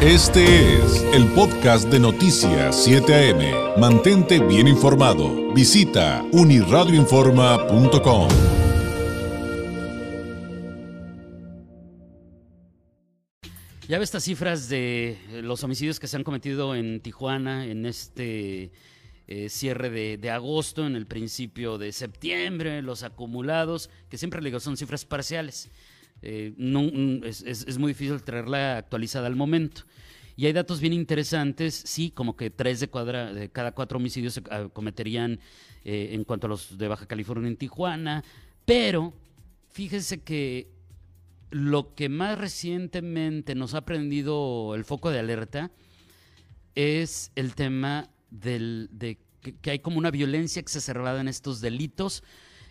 Este es el podcast de Noticias 7 AM. Mantente bien informado. Visita uniradioinforma.com. Ya ve estas cifras de los homicidios que se han cometido en Tijuana en este eh, cierre de, agosto, en el principio de septiembre, los acumulados, que siempre le digo son cifras parciales. Eh, no, es, muy difícil traerla actualizada al momento. Y hay datos bien interesantes, sí, como que tres de, cuadra, de cada cuatro homicidios se ah, cometerían eh, en cuanto a los de Baja California en Tijuana, pero fíjese que lo que más recientemente nos ha prendido el foco de alerta es el tema del, de que, hay como una violencia exacerbada en estos delitos.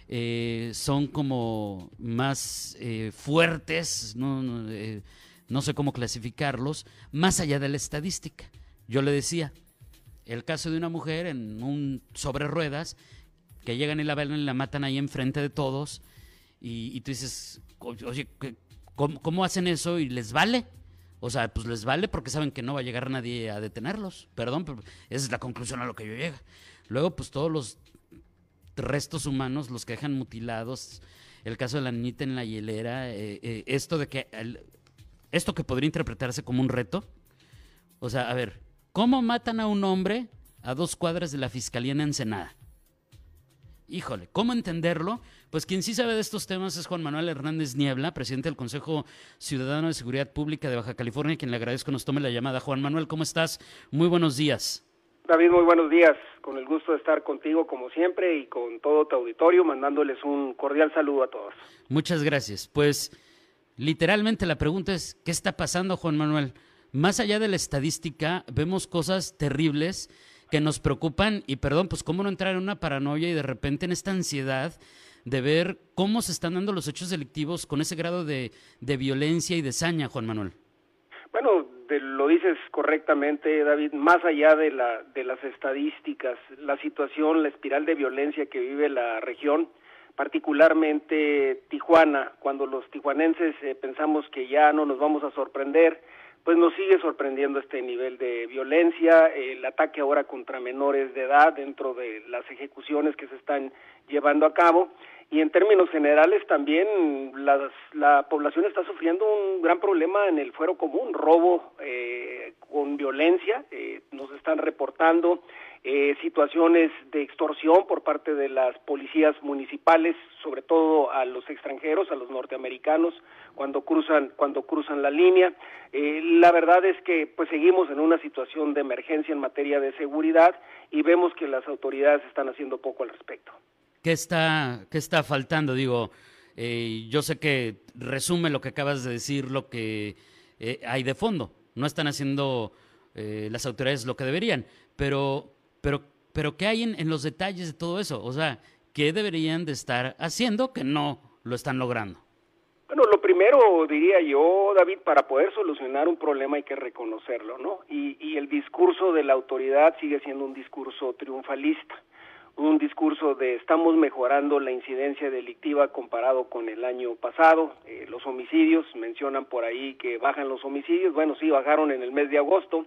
Eh, son como más eh, fuertes, eh, no, sé cómo clasificarlos, más allá de la estadística. Yo le decía, el caso de una mujer en un sobre ruedas, que llegan y la ven y la matan ahí enfrente de todos, y, tú dices, oye, ¿cómo, ¿cómo, hacen eso y les vale? O sea, pues les vale porque saben que no va a llegar nadie a detenerlos. Perdón, pero esa es la conclusión a lo que yo llego. Luego, pues todos los restos humanos, los que dejan mutilados, el caso de la niñita en la hielera, eh, eh, esto de que, esto que podría interpretarse como un reto. O sea, a ver, ¿cómo matan a un hombre a dos cuadras de la fiscalía en Ensenada? Híjole, ¿cómo entenderlo? Pues quien sí sabe de estos temas es Juan Manuel Hernández Niebla, presidente del Consejo Ciudadano de Seguridad Pública de Baja California, quien le agradezco nos tome la llamada. Juan Manuel, ¿cómo estás? Muy buenos días. David, muy buenos días. Con el gusto de estar contigo como siempre y con todo tu auditorio, mandándoles un cordial saludo a todos. Muchas gracias. Pues literalmente la pregunta es, ¿qué está pasando, Juan Manuel? Más allá de la estadística, vemos cosas terribles que nos preocupan y perdón, pues cómo no entrar en una paranoia y de repente en esta ansiedad de ver cómo se están dando los hechos delictivos con ese grado de, violencia y de saña, Juan Manuel. Bueno, lo dices correctamente, David, más allá de, la, de las estadísticas, la situación, la espiral de violencia que vive la región, particularmente Tijuana, cuando los tijuanenses eh, pensamos que ya no nos vamos a sorprender, pues nos sigue sorprendiendo este nivel de violencia, el ataque ahora contra menores de edad dentro de las ejecuciones que se están llevando a cabo y en términos generales también la población está sufriendo un gran problema en el fuero común, robo eh, con violencia, eh, nos están reportando eh, situaciones de extorsión por parte de las policías municipales, sobre todo a los extranjeros, a los norteamericanos, cuando cruzan cuando cruzan la línea. Eh, la verdad es que pues seguimos en una situación de emergencia en materia de seguridad y vemos que las autoridades están haciendo poco al respecto. ¿Qué está qué está faltando? Digo, eh, yo sé que resume lo que acabas de decir, lo que hay de fondo. No están haciendo las autoridades lo que deberían, pero pero, pero ¿qué hay en, los detalles de todo eso? O sea, ¿qué deberían de estar haciendo que no lo están logrando? Bueno, lo primero diría yo, David, para poder solucionar un problema hay que reconocerlo, ¿no? Y, y el discurso de la autoridad sigue siendo un discurso triunfalista, un discurso de estamos mejorando la incidencia delictiva comparado con el año pasado, eh, los homicidios, mencionan por ahí que bajan los homicidios, bueno, sí, bajaron en el mes de agosto,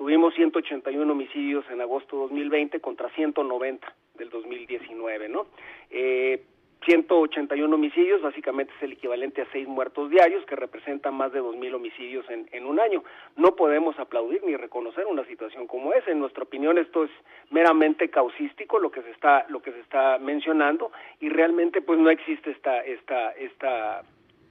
Tuvimos 181 homicidios en agosto de 2020 contra 190 del 2019, ¿no? Eh, 181 homicidios, básicamente es el equivalente a seis muertos diarios, que representan más de 2.000 homicidios en, en, un año. No podemos aplaudir ni reconocer una situación como esa. En nuestra opinión, esto es meramente causístico lo que se está lo que se está mencionando y realmente pues no existe esta esta esta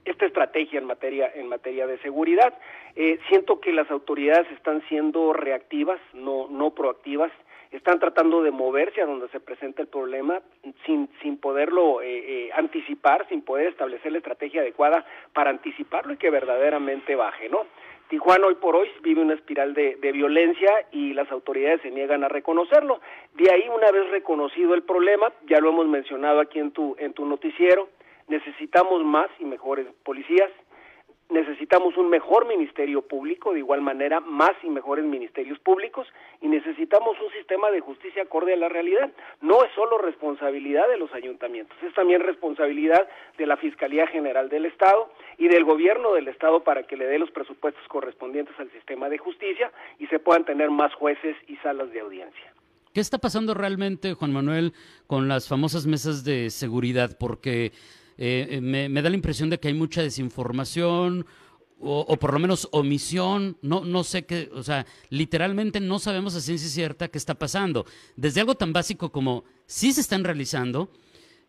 esta estrategia en materia en materia de seguridad. Eh, siento que las autoridades están siendo reactivas, no no proactivas. Están tratando de moverse a donde se presenta el problema sin sin poderlo eh, eh, anticipar, sin poder establecer la estrategia adecuada para anticiparlo y que verdaderamente baje, ¿no? Tijuana hoy por hoy vive una espiral de, de, violencia y las autoridades se niegan a reconocerlo. De ahí, una vez reconocido el problema, ya lo hemos mencionado aquí en tu, en tu noticiero, necesitamos más y mejores policías, necesitamos un mejor ministerio público, de igual manera más y mejores ministerios públicos, y necesitamos un sistema de justicia acorde a la realidad. No es solo responsabilidad de los ayuntamientos, es también responsabilidad de la Fiscalía General del Estado y del gobierno del Estado para que le dé los presupuestos correspondientes al sistema de justicia y se puedan tener más jueces y salas de audiencia. ¿Qué está pasando realmente, Juan Manuel, con las famosas mesas de seguridad? Porque eh, eh, me, da la impresión de que hay mucha desinformación o, por lo menos omisión, no, no sé qué, o sea, literalmente no sabemos a ciencia cierta qué está pasando. Desde algo tan básico como si se están realizando,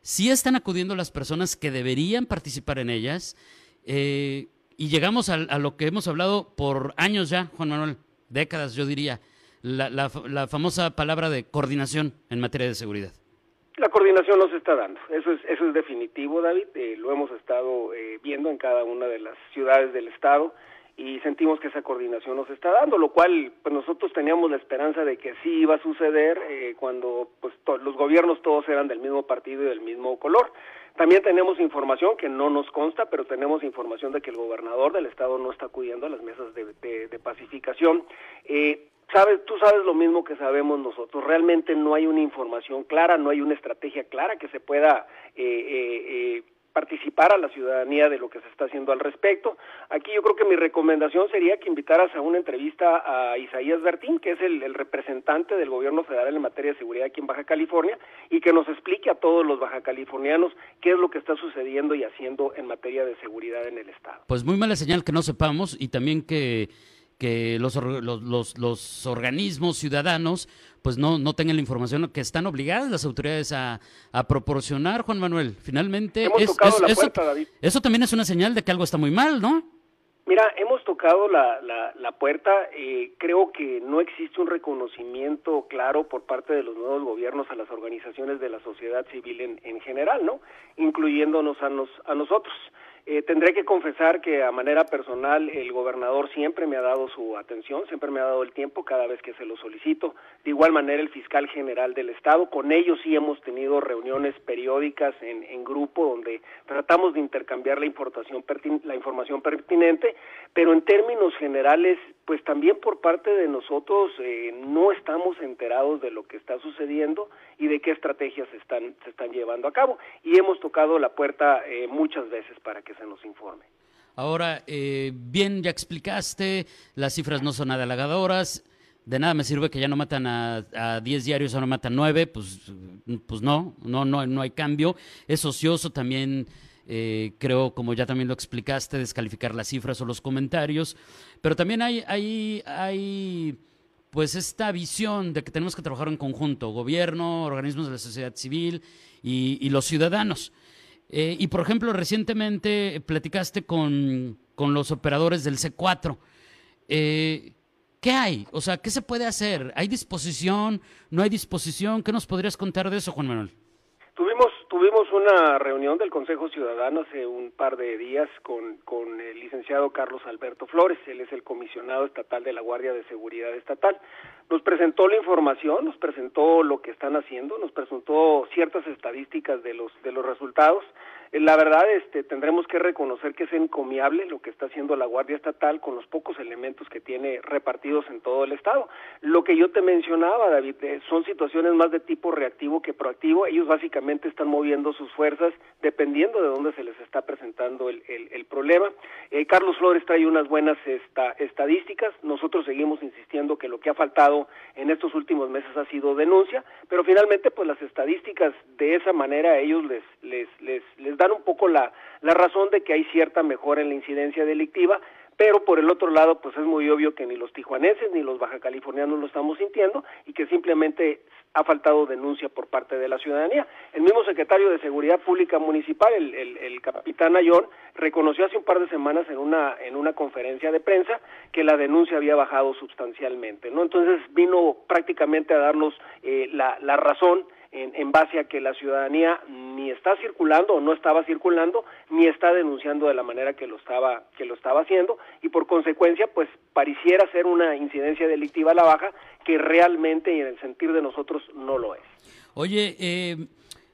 si están acudiendo las personas que deberían participar en ellas, eh, y llegamos a, lo que hemos hablado por años ya, Juan Manuel, décadas yo diría, la famosa palabra de coordinación en materia de seguridad. La coordinación no se está dando, eso es, eso es definitivo, David, eh, lo hemos estado eh, viendo en cada una de las ciudades del Estado y sentimos que esa coordinación no se está dando, lo cual pues nosotros teníamos la esperanza de que sí iba a suceder eh, cuando pues los gobiernos todos eran del mismo partido y del mismo color. También tenemos información que no nos consta, pero tenemos información de que el gobernador del estado no está acudiendo a las mesas de, de, de pacificación. Eh, sabes, tú sabes lo mismo que sabemos nosotros. Realmente no hay una información clara, no hay una estrategia clara que se pueda eh, eh, eh, participar a la ciudadanía de lo que se está haciendo al respecto. Aquí yo creo que mi recomendación sería que invitaras a una entrevista a Isaías Bertín, que es el, representante del gobierno federal en materia de seguridad aquí en Baja California, y que nos explique a todos los bajacalifornianos qué es lo que está sucediendo y haciendo en materia de seguridad en el Estado. Pues muy mala señal que no sepamos y también que que los, los, los, organismos ciudadanos pues no, no tengan la información que están obligadas las autoridades a, proporcionar, Juan Manuel. Finalmente, eso, también es una señal de que algo está muy mal, ¿no? Mira, hemos tocado la, la, puerta. Eh, creo que no existe un reconocimiento claro por parte de los nuevos gobiernos a las organizaciones de la sociedad civil en, en general, ¿no? Incluyéndonos a, nos, a nosotros. Eh, tendré que confesar que a manera personal el gobernador siempre me ha dado su atención, siempre me ha dado el tiempo cada vez que se lo solicito. De igual manera el fiscal general del estado, con ellos sí hemos tenido reuniones periódicas en, grupo donde tratamos de intercambiar la la información pertinente, pero en términos generales, pues también por parte de nosotros eh, no estamos enterados de lo que está sucediendo y de qué estrategias se están, se están llevando a cabo. Y hemos tocado la puerta eh, muchas veces para que se nos informe. Ahora, eh, bien, ya explicaste, las cifras no son nada halagadoras. De nada me sirve que ya no matan a 10 diarios, ahora matan 9, pues, pues no, no, no, no hay cambio. Es ocioso también, eh, creo, como ya también lo explicaste, descalificar las cifras o los comentarios. Pero también hay, hay, hay pues esta visión de que tenemos que trabajar en conjunto, gobierno, organismos de la sociedad civil y, los ciudadanos. Eh, y por ejemplo, recientemente platicaste con, con los operadores del C4. Eh, ¿Qué hay? O sea, ¿qué se puede hacer? ¿Hay disposición? ¿No hay disposición? ¿Qué nos podrías contar de eso, Juan Manuel? Tuvimos, tuvimos una reunión del Consejo Ciudadano hace un par de días con, con el licenciado Carlos Alberto Flores, él es el comisionado estatal de la Guardia de Seguridad Estatal. Nos presentó la información, nos presentó lo que están haciendo, nos presentó ciertas estadísticas de los, de los resultados la verdad, este, tendremos que reconocer que es encomiable lo que está haciendo la Guardia Estatal con los pocos elementos que tiene repartidos en todo el Estado. Lo que yo te mencionaba, David, eh, son situaciones más de tipo reactivo que proactivo. Ellos básicamente están moviendo sus fuerzas dependiendo de dónde se les está presentando el, el, problema. Eh, Carlos Flores trae unas buenas esta, estadísticas. Nosotros seguimos insistiendo que lo que ha faltado en estos últimos meses ha sido denuncia, pero finalmente, pues las estadísticas de esa manera ellos les, les, les, les dar un poco la, la razón de que hay cierta mejora en la incidencia delictiva, pero por el otro lado, pues es muy obvio que ni los tijuanenses ni los bajacalifornianos lo estamos sintiendo y que simplemente ha faltado denuncia por parte de la ciudadanía. El mismo secretario de Seguridad Pública Municipal, el, el, el, capitán Ayón, reconoció hace un par de semanas en una, en una conferencia de prensa que la denuncia había bajado sustancialmente, ¿no? Entonces vino prácticamente a darnos eh, la, la razón en, base a que la ciudadanía ni está circulando o no estaba circulando ni está denunciando de la manera que lo estaba que lo estaba haciendo y por consecuencia pues pareciera ser una incidencia delictiva a la baja que realmente en el sentir de nosotros no lo es. Oye, eh,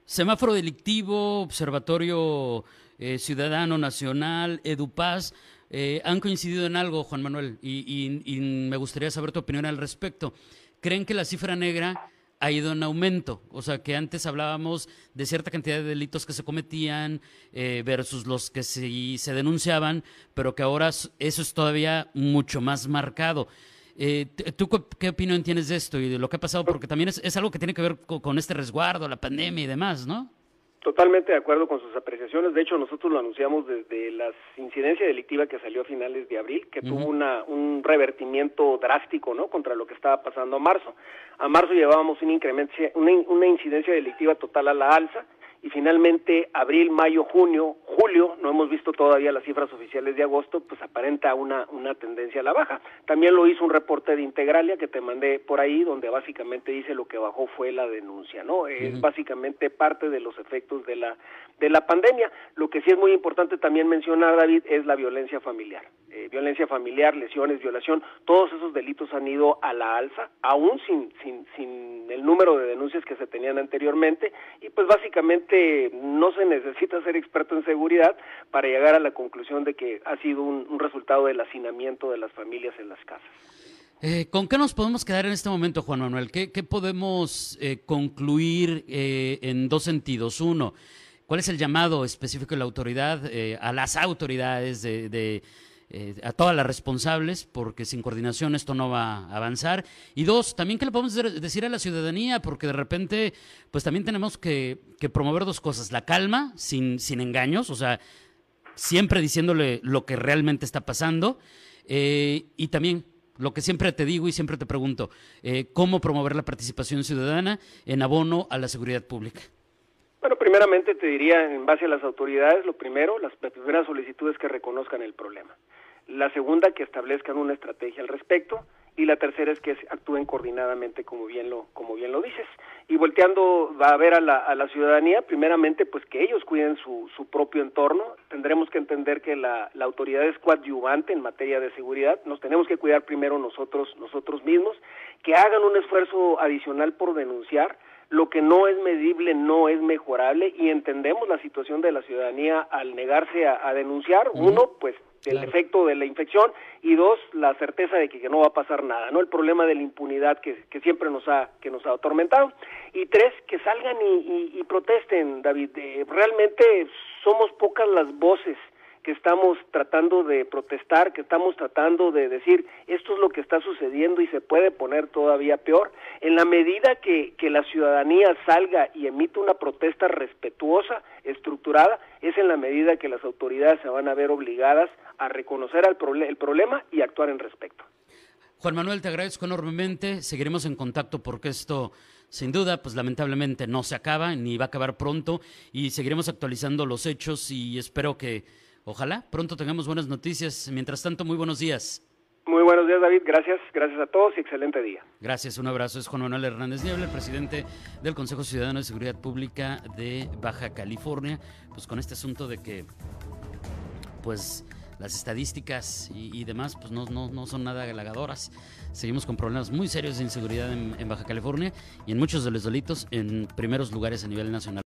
semáforo delictivo, observatorio eh, ciudadano nacional, Edupaz, eh, han coincidido en algo, Juan Manuel, y, me gustaría saber tu opinión al respecto. ¿Creen que la cifra negra ha ido en aumento? O sea, que antes hablábamos de cierta cantidad de delitos que se cometían eh, versus los que sí se denunciaban, pero que ahora eso es todavía mucho más marcado. Eh, ¿Tú qué opinión tienes de esto y de lo que ha pasado? Porque también es, algo que tiene que ver con este resguardo, la pandemia y demás, ¿no? Totalmente de acuerdo con sus apreciaciones. De hecho, nosotros lo anunciamos desde la incidencia delictiva que salió a finales de abril, que tuvo una, un revertimiento drástico, ¿no? Contra lo que estaba pasando a marzo. A marzo llevábamos un incremento, una, una incidencia delictiva total a la alza y finalmente abril, mayo, junio, julio, no hemos visto todavía las cifras oficiales de agosto, pues aparenta una, una tendencia a la baja. También lo hizo un reporte de Integralia que te mandé por ahí, donde básicamente dice lo que bajó fue la denuncia, ¿no? Es básicamente parte de los efectos de la, de la pandemia. Lo que sí es muy importante también mencionar, David, es la violencia familiar. Eh, violencia familiar, lesiones, violación, todos esos delitos han ido a la alza, aún sin, sin, sin el número de denuncias que se tenían anteriormente, y pues básicamente no se necesita ser experto en seguridad para llegar a la conclusión de que ha sido un, resultado del hacinamiento de las familias en las casas. Eh, ¿Con qué nos podemos quedar en este momento, Juan Manuel? ¿Qué, podemos eh, concluir en dos sentidos? Uno, ¿cuál es el llamado específico de la autoridad a las autoridades de eh, a todas las responsables, porque sin coordinación esto no va a avanzar. Y dos, también que le podemos decir a la ciudadanía, porque de repente, pues también tenemos que, promover dos cosas, la calma, sin, sin engaños, o sea, siempre diciéndole lo que realmente está pasando, eh, y también lo que siempre te digo y siempre te pregunto, eh, cómo promover la participación ciudadana en abono a la seguridad pública. Bueno, primeramente te diría, en base a las autoridades, lo primero, las primeras solicitudes que reconozcan el problema. La segunda que establezcan una estrategia al respecto. Y la tercera es que actúen coordinadamente como bien lo como bien lo dices. Y volteando va a ver a la, a la ciudadanía primeramente pues que ellos cuiden su, su propio entorno. Tendremos que entender que la, la autoridad es coadyuvante en materia de seguridad. Nos tenemos que cuidar primero nosotros nosotros mismos. Que hagan un esfuerzo adicional por denunciar lo que no es medible no es mejorable y entendemos la situación de la ciudadanía al negarse a, denunciar. Uno, pues el efecto de la infección y dos, la certeza de que, no va a pasar nada, ¿no? El problema de la impunidad que, que siempre nos ha, que nos ha atormentado. Y tres, que salgan y, protesten, David. Eh, realmente somos pocas las voces que estamos tratando de protestar, que estamos tratando de decir esto es lo que está sucediendo y se puede poner todavía peor, en la medida que, que la ciudadanía salga y emite una protesta respetuosa, estructurada, es en la medida que las autoridades se van a ver obligadas a reconocer el, el problema y actuar en respecto. Juan Manuel, te agradezco enormemente. Seguiremos en contacto porque esto, sin duda, pues lamentablemente no se acaba ni va a acabar pronto y seguiremos actualizando los hechos y espero que Ojalá pronto tengamos buenas noticias. Mientras tanto, muy buenos días. Muy buenos días, David. Gracias, gracias a todos y excelente día. Gracias, un abrazo. Es Juan Manuel Hernández Niebla, el presidente del Consejo Ciudadano de Seguridad Pública de Baja California. Pues con este asunto de que, pues, las estadísticas y, demás, pues no, no, no, son nada halagadoras. Seguimos con problemas muy serios de inseguridad en, en Baja California y en muchos de los delitos en primeros lugares a nivel nacional.